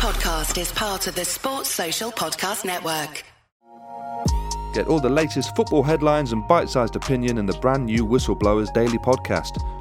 podcast is part of the Sports Social Podcast Network. Get all the latest football headlines and bite sized opinion in the brand new Whistleblowers Daily podcast.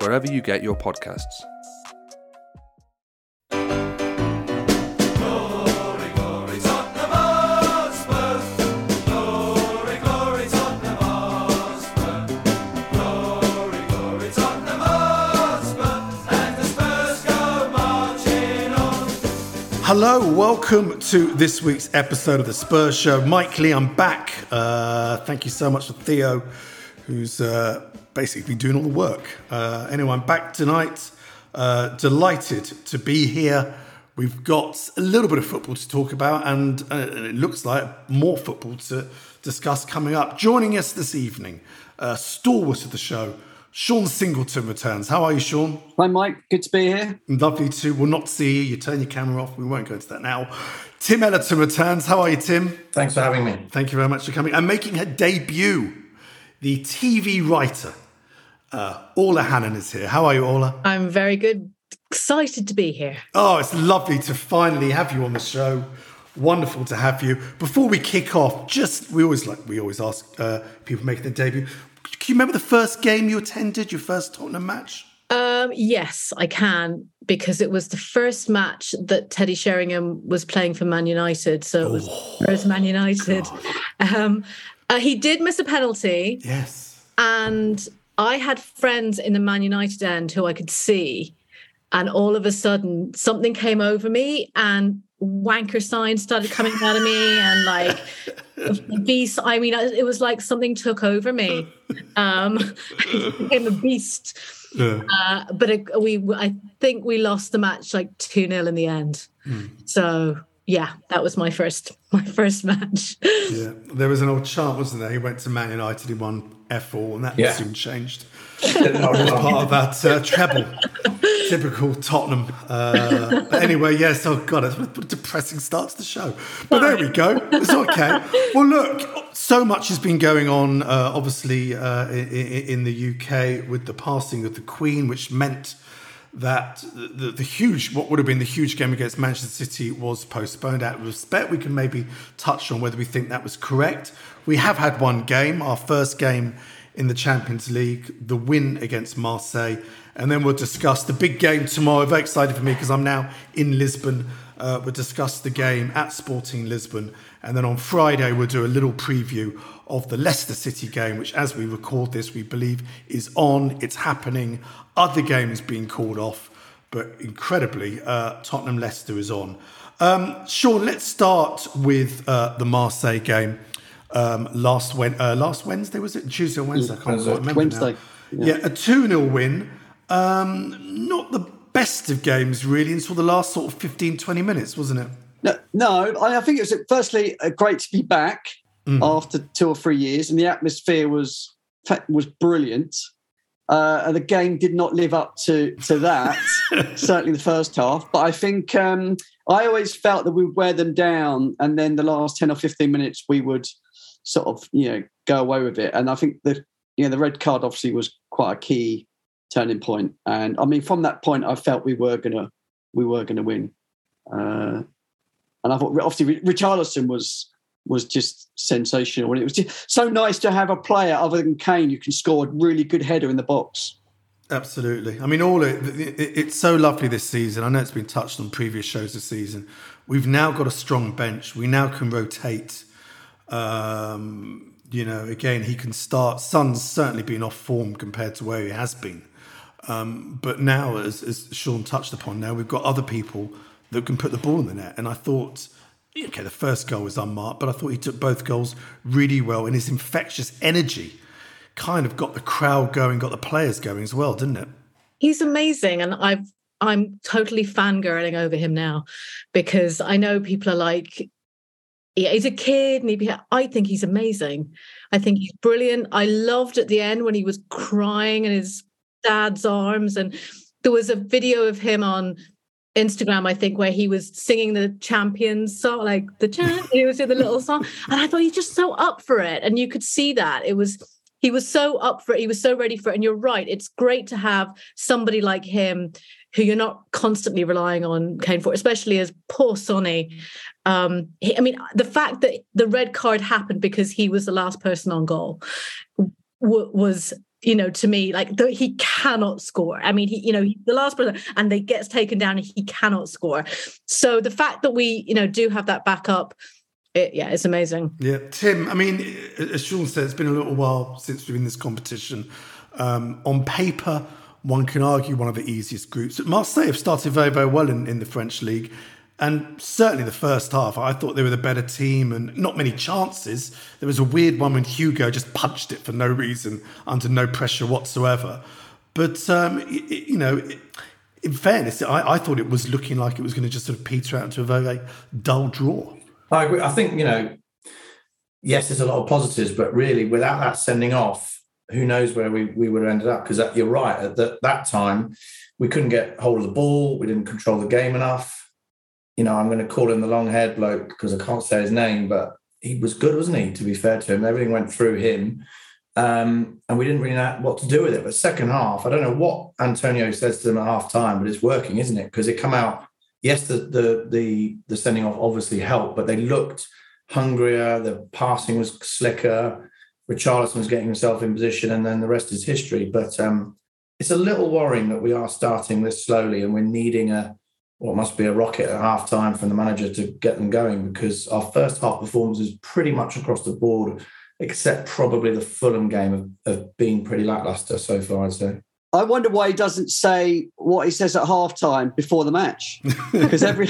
wherever you get your podcasts. Hello, welcome to this week's episode of the Spurs Show. Mike Leigh, I'm back. Uh, thank you so much to Theo, who's uh, basically been doing all the work. Uh, anyway, I'm back tonight. Uh, delighted to be here. We've got a little bit of football to talk about, and uh, it looks like more football to discuss coming up. Joining us this evening, uh, stalwart of the show, Sean Singleton returns. How are you, Sean? Hi, Mike. Good to be here. Lovely to. We'll not see you. You turn your camera off. We won't go into that now. Tim Ellerton returns. How are you, Tim? Thanks for having me. Thank you very much for coming. And making her debut, the TV writer, uh, Orla Hannon is here. How are you, Orla? I'm very good. Excited to be here. Oh, it's lovely to finally have you on the show. Wonderful to have you. Before we kick off, just we always like we always ask uh, people making their debut. Can you remember the first game you attended? Your first Tottenham match? Um, yes, I can because it was the first match that Teddy Sheringham was playing for Man United. So it was Oh, first Man United. Um, uh, he did miss a penalty, Yes. and I had friends in the Man United end who I could see, and all of a sudden something came over me, and wanker signs started coming out of me, and like beast. I mean, it was like something took over me. Um, I became a beast. Yeah. Uh, but it, we, I think we lost the match like two 0 in the end. Hmm. So yeah, that was my first my first match. Yeah. There was an old chant, wasn't there? He went to Man United, he won F all, and that Yeah. soon changed. No, as part of that uh, treble. Typical Tottenham. Uh, but anyway, yes, oh God, it's a depressing start to the show. But there we go. It's okay. Well, look, so much has been going on, uh, obviously, uh, in, in the UK with the passing of the Queen, which meant that the, the huge, what would have been the huge game against Manchester City was postponed. Out of respect, we can maybe touch on whether we think that was correct. We have had one game, our first game in the Champions League, the win against Marseille, and then we'll discuss the big game tomorrow. Very excited for me because I'm now in Lisbon. Uh, we'll discuss the game at Sporting Lisbon, and then on Friday we'll do a little preview of the Leicester City game, which, as we record this, we believe is on. It's happening. Other games being called off, but incredibly, uh, Tottenham Leicester is on. Um, Sean, let's start with uh, the Marseille game. Um, last Wen- uh, last Wednesday was it Tuesday or Wednesday? I can't Wednesday. remember Wednesday, now. Yeah. a two 0 win. Um, not the best of games really until the last sort of 15, 20 minutes, wasn't it? No, no I, I think it was firstly uh, great to be back after two or three years, and the atmosphere was was brilliant. Uh, and the game did not live up to to that. certainly the first half, but I think um, I always felt that we would wear them down, and then the last ten or fifteen minutes we would sort of you know go away with it. And I think the you know the red card obviously was quite a key turning point. And I mean, from that point, I felt we were gonna we were gonna win. Uh, and I thought obviously Richarlison was was just sensational, and it was just so nice to have a player other than Kane who can score a really good header in the box. Absolutely. I mean, all it, it, it's so lovely this season. I know it's been touched on previous shows this season. We've now got a strong bench. We now can rotate. Um, you know, again, he can start. Son's certainly been off form compared to where he has been. Um, but now, as, as Sean touched upon, now we've got other people that can put the ball in the net. And I thought, okay, the first goal was unmarked, but I thought he took both goals really well. And his infectious energy kind of got the crowd going, got the players going as well, didn't it? He's amazing, and I've I'm totally fangirling over him now because I know people are like, yeah, he's a kid, and he. I think he's amazing. I think he's brilliant. I loved at the end when he was crying and his dad's arms, and there was a video of him on Instagram, I think, where he was singing the champions song, like the champ. he was in the little song, and I thought he's just so up for it, and you could see that it was he was so up for it. He was so ready for it. And you're right. It's great to have somebody like him who you're not constantly relying on Kane for, especially as poor Sonny. Um, he, I mean, the fact that the red card happened because he was the last person on goal w- was you know, to me, like the, he cannot score. I mean, he, you know, he, the last person, and they gets taken down, and he cannot score. So the fact that we, you know, do have that backup, it, yeah, it's amazing. Yeah, Tim. I mean, as Sean said, it's been a little while since we've been in this competition. Um, on paper, one can argue one of the easiest groups. Marseille have started very, very well in, in the French league. And certainly the first half, I thought they were the better team and not many chances. There was a weird one when Hugo just punched it for no reason, under no pressure whatsoever. But, um, you know, in fairness, I, I, thought it was looking like it was going to just sort of peter out into a very dull draw. I agree. I think, you know, yes, there's a lot of positives, but really without that sending off, who knows where we, we would have ended up? Because you're right. At the, that time, we couldn't get hold of the ball. We didn't control the game enough. You know, I'm going to call him the long haired bloke because I can't say his name, but he was good, wasn't he? To be fair to him, everything went through him. Um, and we didn't really know what to do with it. But second half, I don't know what Antonio says to them at half time, but it's working, isn't it? Because it come out, yes, the, the the the sending off obviously helped, but they looked hungrier, the passing was slicker, Richarlison was getting himself in position, and then the rest is history. But um, it's a little worrying that we are starting this slowly, and we're needing a what must be a rocket at half time from the manager to get them going because our first half performance is pretty much across the board, except probably the Fulham game of, of being pretty lackluster so far. I'd say. I wonder why he doesn't say what he says at half time before the match. Because every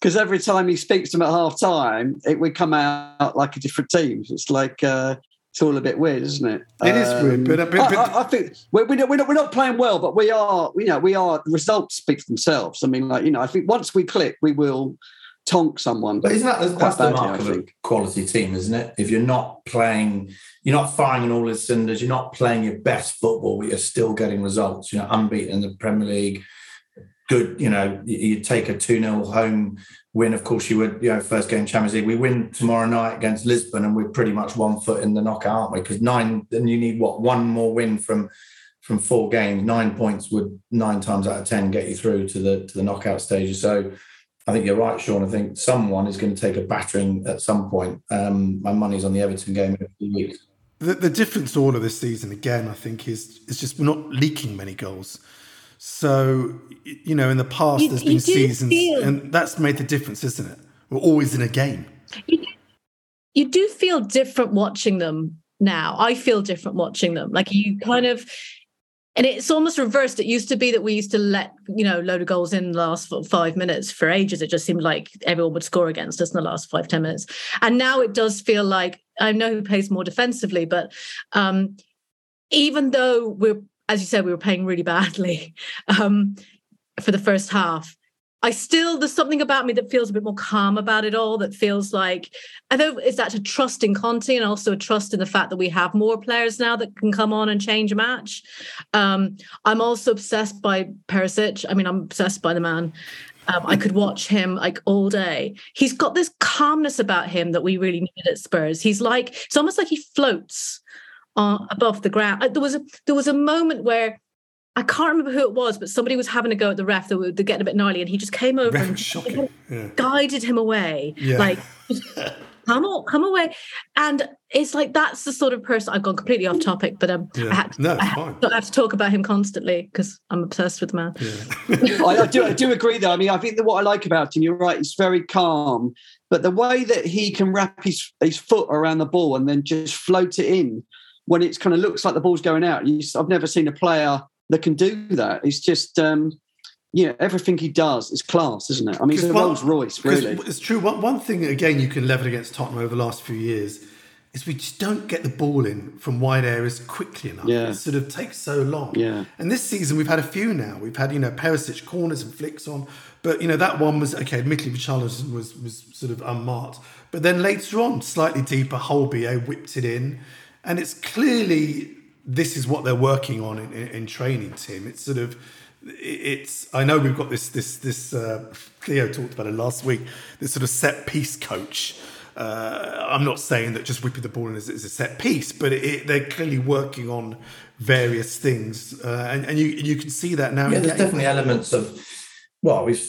because every time he speaks to him at half time, it would come out like a different team. It's like uh, it's all a bit weird, isn't it? It um, is weird, but, but, but I, I, think we're, we're, not, we're, not, playing well, but we are. You know, we are. Results speak for themselves. I mean, like you know, I think once we click, we will tonk someone. But isn't that that's, that's the mark of a quality team, isn't it? If you're not playing, you're not firing in all the cylinders, you're not playing your best football, but you're still getting results. You know, unbeaten in the Premier League. Good, you know, you take a 2 0 home win. Of course, you would, you know, first game Champions League. We win tomorrow night against Lisbon, and we're pretty much one foot in the knockout, aren't we? Because nine, then you need what one more win from from four games. Nine points would nine times out of ten get you through to the to the knockout stages. So. I think you're right, Sean. I think someone is going to take a battering at some point. Um, my money's on the Everton game in a few weeks. The, the difference all of this season, again, I think, is is just we're not leaking many goals. So, you know, in the past, you, there's been seasons, feel, and that's made the difference, isn't it? We're always in a game. You, you do feel different watching them now. I feel different watching them. Like you kind of, and it's almost reversed. It used to be that we used to let, you know, load of goals in the last five minutes for ages. It just seemed like everyone would score against us in the last five ten minutes. And now it does feel like, I know who plays more defensively, but um, even though we're as you said, we were playing really badly um, for the first half. I still there's something about me that feels a bit more calm about it all. That feels like I know is that a trust in Conte and also a trust in the fact that we have more players now that can come on and change a match. Um, I'm also obsessed by Perisic. I mean, I'm obsessed by the man. Um, I could watch him like all day. He's got this calmness about him that we really needed at Spurs. He's like it's almost like he floats uh, above the ground. Uh, there was a there was a moment where I can't remember who it was, but somebody was having a go at the ref. They were, they're getting a bit gnarly, and he just came over and yeah. guided him away, yeah. like come on, come away. And it's like that's the sort of person. I've gone completely off topic, but um, yeah. I, had to, no, I, have, I, have to, talk about him constantly because I'm obsessed with the man. Yeah. I, I, do, I do agree, though. I mean, I think that what I like about him, you're right, he's very calm, but the way that he can wrap his his foot around the ball and then just float it in when it kind of looks like the ball's going out. I've never seen a player that can do that. It's just, um, yeah, everything he does is class, isn't it? I mean, it's a Rolls Royce, really. It's true. One, one thing, again, you can level against Tottenham over the last few years is we just don't get the ball in from wide areas quickly enough. Yeah. It sort of takes so long. Yeah. And this season we've had a few now. We've had, you know, Perisic corners and flicks on. But, you know, that one was, okay, admittedly Richarlison was, was sort of unmarked. But then later on, slightly deeper, Holby whipped it in. And it's clearly, this is what they're working on in, in, in training, Tim. It's sort of, it's I know we've got this this this uh, Theo talked about it last week this sort of set piece coach uh, I'm not saying that just whipping the ball in is, is a set piece, but it, it, they're clearly working on various things, uh, and, and you you can see that now. Yeah, there's definitely elements of. Well, we've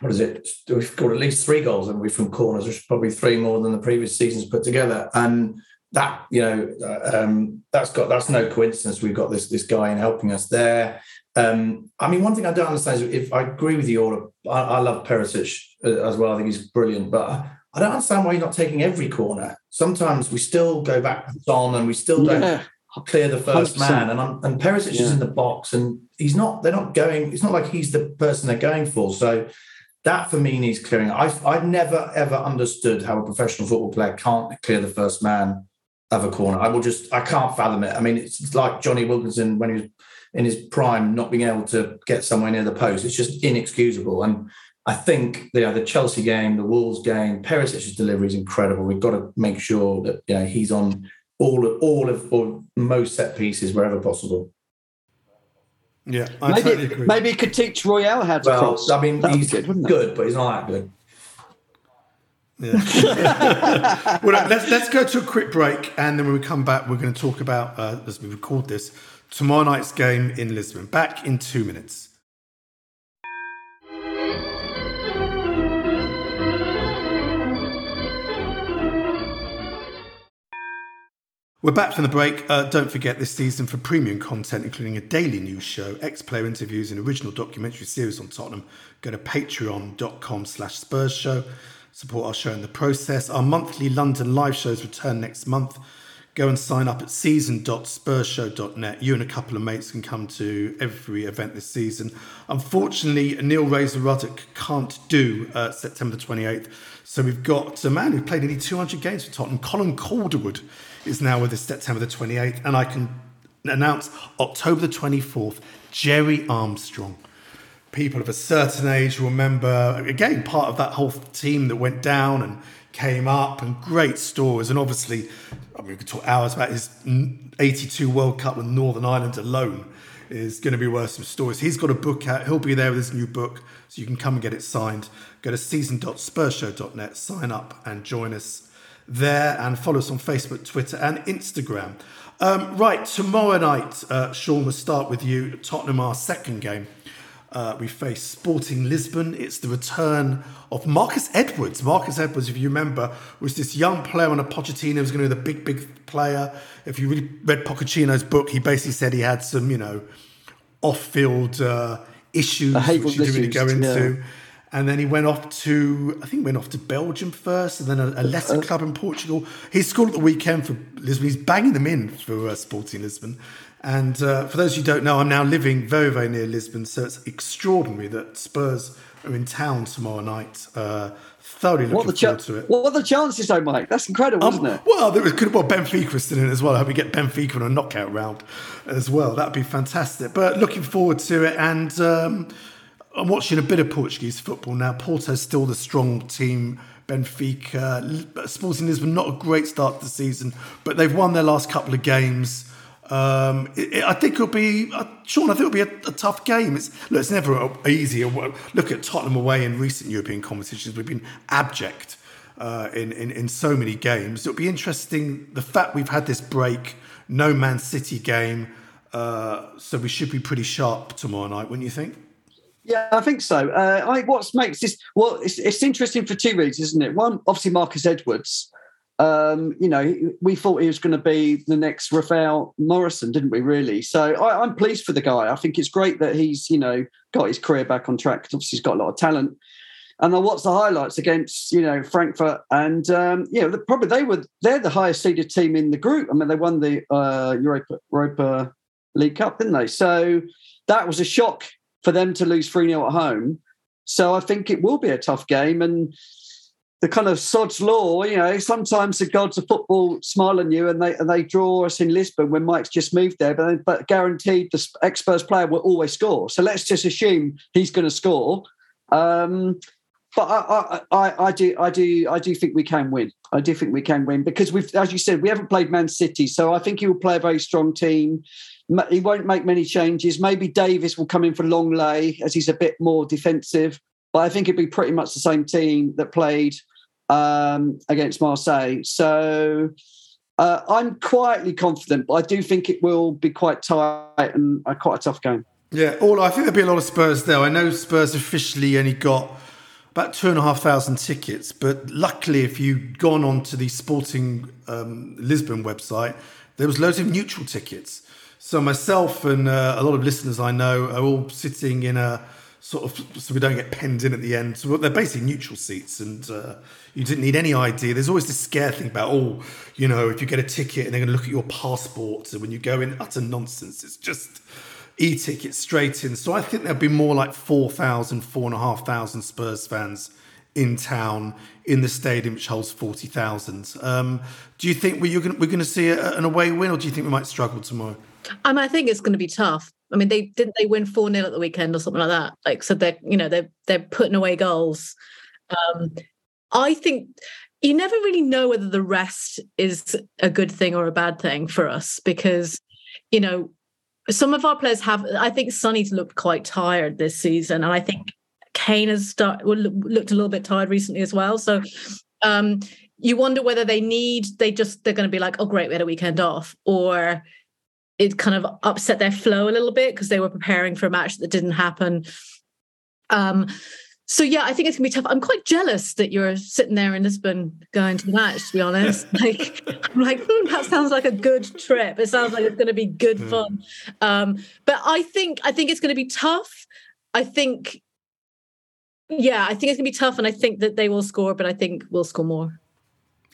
what is it? We've scored at least three goals, and we from corners, which is probably three more than the previous seasons put together. And that you know, uh, um, that's got that's no coincidence. We've got this this guy in helping us there. Um, I mean, one thing I don't understand is if I agree with you all, I, I love Perisic uh, as well. I think he's brilliant, but I don't understand why he's not taking every corner. Sometimes we still go back on and we still don't yeah. clear the 100%. man. And I'm, and Perisic yeah. is in the box and he's not. They're not going. It's not like he's the person they're going for. So that for me needs clearing. I've I've never ever understood how a professional football player can't clear the first man of a corner. I will just I can't fathom it. I mean, it's like Jonny Wilkinson when he was in his prime, not being able to get somewhere near the post. It's just inexcusable. And I think you know, the Chelsea game, the Wolves game, Perisic's delivery is incredible. We've got to make sure that you know he's on all of all of or most set pieces wherever possible. Yeah, I maybe, totally agree. Maybe he could teach Royal how to well, cross. I mean, That'd he's good, good, but he's not that good. Yeah. well, let's let's go to a quick break, and then when we come back, we're going to talk about uh, as we record this tomorrow night's game in Lisbon. Back in two minutes. We're back from the break. Uh, don't forget this season for premium content, including a daily news show, ex-player interviews, and original documentary series on Tottenham. Go to patreon.com slash Spurs Show. Support our show in the process. Our monthly London live shows return next month. Go and sign up at season.spursshow.net. You and a couple of mates can come to every event this season. Unfortunately, Neil Razor Ruddock can't do uh, September 28th. So we've got a man who played nearly 200 games for Tottenham, Colin Calderwood is now with us September the 28th, and I can announce October the 24th, Gerry Armstrong. People of a certain age will remember, again, part of that whole team that went down and came up, and great stories. And obviously, I mean, we could talk hours about his 82 World Cup with Northern Ireland alone is going to be worth some stories. He's got a book out. He'll be there with his new book, so you can come and get it signed. Go to season.spursshow.net, sign up, and join us there and follow us on Facebook, Twitter, and Instagram. Um, right, tomorrow night, uh, Sean, we'll start with you. Tottenham, our second game. Uh, we face Sporting Lisbon. It's the return of Marcus Edwards. Marcus Edwards, if you remember, was this young player on a Pochettino was going to be the big, big player. If you really read Pochettino's book, he basically said he had some, you know, off-field uh, issues which he didn't really go into. Yeah. And then he went off to, I think, went off to Belgium first, and then a, a lesser club in Portugal. He scored at the weekend for Lisbon. He's banging them in for uh, Sporting Lisbon. And uh, for those who don't know, I'm now living very, very near Lisbon, so it's extraordinary that Spurs are in town tomorrow night. Uh, thoroughly looking what forward to it. What are the chances, though, Mike? That's incredible, um, isn't it? Well, there was, could well Benfica was still in it as well. I hope we get Benfica in a knockout round as well. That'd be fantastic. But looking forward to it, and um, I'm watching a bit of Portuguese football now. Porto's still the strong team. Benfica, Sporting Lisbon, not a great start to the season, but they've won their last couple of games. Um, it, it, I think it'll be, uh, Sean. I think it'll be a, a tough game. It's look, it's never easy. Look at Tottenham away in recent European competitions. We've been abject uh, in, in in so many games. It'll be interesting. The fact we've had this break, no Man City game, uh, so we should be pretty sharp tomorrow night, wouldn't you think? Yeah, I think so. Uh, I what makes this well, it's, it's interesting for two reasons, isn't it? One, obviously, Marcus Edwards. Um, you know, we thought he was going to be the next Ravel Morrison, didn't we? Really. So I, am pleased for the guy. I think it's great that he's you know got his career back on track. Obviously, he's got a lot of talent. And I watched the highlights against you know Frankfurt, and um, you know probably they were they're the highest seeded team in the group. I mean, they won the uh, Europa Europa League Cup, didn't they? So that was a shock for them to lose 3 0 at home. So I think it will be a tough game. And the kind of sod's law. You know, sometimes the gods of football smile on you, and they and they draw us in Lisbon when Mike's just moved there. But but guaranteed, the ex player will always score. So let's just assume he's going to score. Um, but I, I, I, do, I do, I do think we can win. I do think we can win because we've, as you said, we haven't played Man City, so I think he will play a very strong team. He won't make many changes. Maybe Davis will come in for Lenglet as he's a bit more defensive, but I think it'd be pretty much the same team that played um, against Marseille. So uh, I'm quietly confident, but I do think it will be quite tight and uh, quite a tough game. Yeah, all I think there'll be a lot of Spurs there. I know Spurs officially only got about two and a half thousand tickets. But luckily, if you'd gone onto the Sporting um, Lisbon website, there was loads of neutral tickets. So myself and uh, a lot of listeners I know are all sitting in a sort of so we don't get penned in at the end. So they're basically neutral seats, and uh, you didn't need any idea. There's always this scare thing about oh, you know, if you get a ticket and they're going to look at your passport, and when you go in, utter nonsense. It's just e-ticket straight in. So I think there'll be more like 4,000, 4,500 Spurs fans in town in the stadium, which holds 40,000. Um, do you think we're going, to see a, an away win or do you think we might struggle tomorrow? Um, I think it's going to be tough. I mean, they didn't they win 4 0 at the weekend or something like that. Like, so they're, you know, they're, they're putting away goals. Um, I think you never really know whether the rest is a good thing or a bad thing for us because, you know, some of our players have. I think Sonny's looked quite tired this season, and I think Kane has start, looked a little bit tired recently as well. So um, you wonder whether they need they just they're going to be like, oh great, we had a weekend off, or it kind of upset their flow a little bit because they were preparing for a match that didn't happen. Um, so yeah, I think it's gonna be tough. I'm quite jealous that you're sitting there in Lisbon going to the match. To be honest, like I'm like, hmm, that sounds like a good trip. It sounds like it's going to be good mm. fun. Um, but I think I think it's going to be tough. I think, yeah, I think it's going to be tough, and I think that they will score, but I think we'll score more.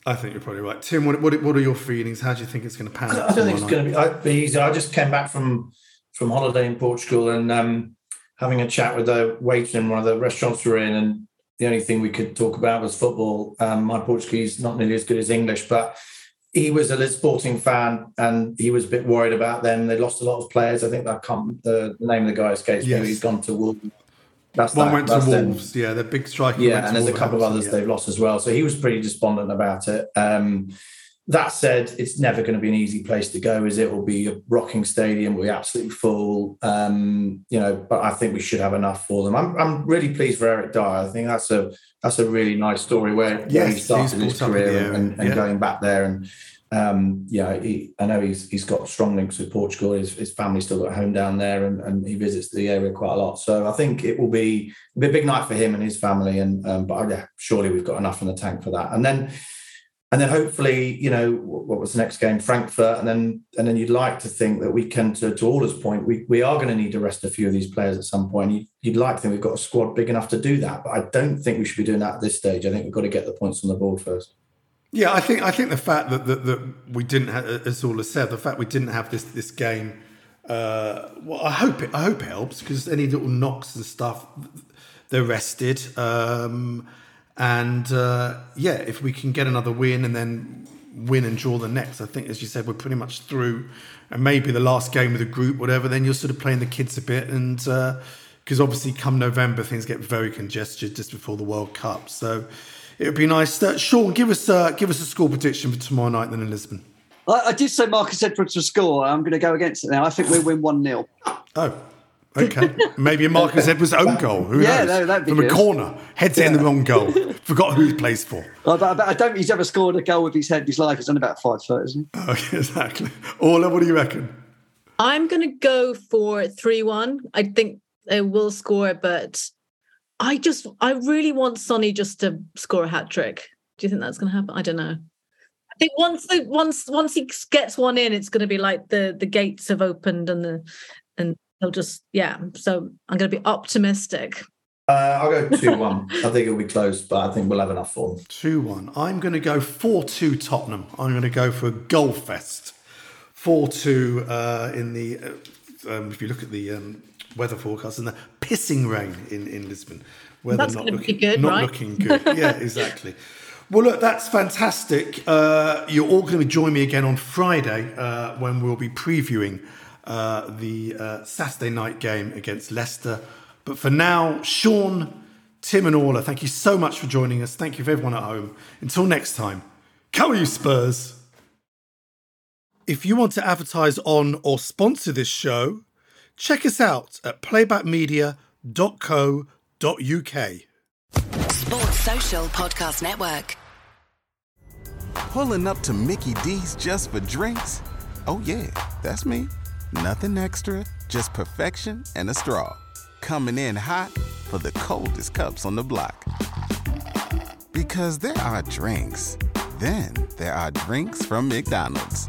I think you're probably right, Tim. What what, what are your feelings? How do you think it's going to pan out? I don't think it's going to be, easy. I just came back from from holiday in Portugal, and um, having a chat with the waiter in one of the restaurants we were in, and the only thing we could talk about was football. Um, my Portuguese not nearly as good as English, but he was a Sporting fan, and he was a bit worried about them. They lost a lot of players. I think that can't, the, the name of the guy escapes yes. me. He's gone to Wolves. That's one that, went to Wolves. Them. Yeah, the big striker. Yeah, and there's a couple of others yeah. they've lost as well. So he was pretty despondent about it. Um, that said, it's never going to be an easy place to go, is it? Will be a rocking stadium, will be absolutely full. Um, you know, but I think we should have enough for them. I'm, I'm really pleased for Eric Dier. I think that's a that's a really nice story where, yes, where he started his career and, and yeah. going back there. And um, yeah, he, I know he's he's got strong links with Portugal. His, his family's still got home down there, and, and he visits the area quite a lot. So I think it will be, be a big night for him and his family. And um, but yeah, surely we've got enough in the tank for that. And then and then hopefully, you know, what was the next game? Frankfurt, and then and then you'd like to think that we can, to, to Orla's point, we, we are going to need to rest a few of these players at some point. You, you'd like to think we've got a squad big enough to do that, but I don't think we should be doing that at this stage. I think we've got to get the points on the board first. Yeah, I think I think the fact that that, that we didn't, have, as Orla said, the fact we didn't have this this game. Uh, well, I hope it I hope it helps because any little knocks and stuff, they're rested. Um, and uh, yeah, if we can get another win and then win and draw the next, I think, as you said, we're pretty much through. And maybe the last game of the group, whatever, then you're sort of playing the kids a bit. And because uh, obviously, come November, things get very congested just before the World Cup. So it would be nice. Uh, Sean, give us uh, give us a score prediction for tomorrow night then in Lisbon. I, I did say Marcus Edwards to score. I'm going to go against it now. I think we win 1 0. Oh, Okay, maybe a Marcus Edwards' own goal. Who yeah, knows? No, that'd be From good. a corner, heads yeah. in the wrong goal. Forgot who he plays for. I, I, don't think he's ever scored a goal with his head in his life. He's only about five foot, isn't he? Oh, exactly. Orla, what do you reckon? I'm going to go for 3 1. I think they will score, but I just, I really want Sonny just to score a hat trick. Do you think that's going to happen? I don't know. I think once the, once once he gets one in, it's going to be like the the gates have opened and the and they'll just yeah. So I'm going to be optimistic. Uh, I'll go two one. I think it'll be close, but I think we'll have enough for them. Two one. I'm going to go four two Tottenham. I'm going to go for a goal fest. Four two uh, in the. Uh, um, if you look at the um, weather forecast and the pissing rain in in Lisbon, weather That's not looking good, not right? looking good. yeah, exactly. Well, look, that's fantastic. Uh, you're all going to join me again on Friday uh, when we'll be previewing uh, the uh, Saturday night game against Leicester. But for now, Sean, Tim, and Orla, thank you so much for joining us. Thank you for everyone at home. Until next time, come you Spurs. If you want to advertise on or sponsor this show, check us out at playbackmedia.co.uk. Sports Social Podcast Network. Pulling up to Mickey D's just for drinks? Oh, yeah, that's me. Nothing extra, just perfection and a straw. Coming in hot for the coldest cups on the block. Because there are drinks, then there are drinks from McDonald's.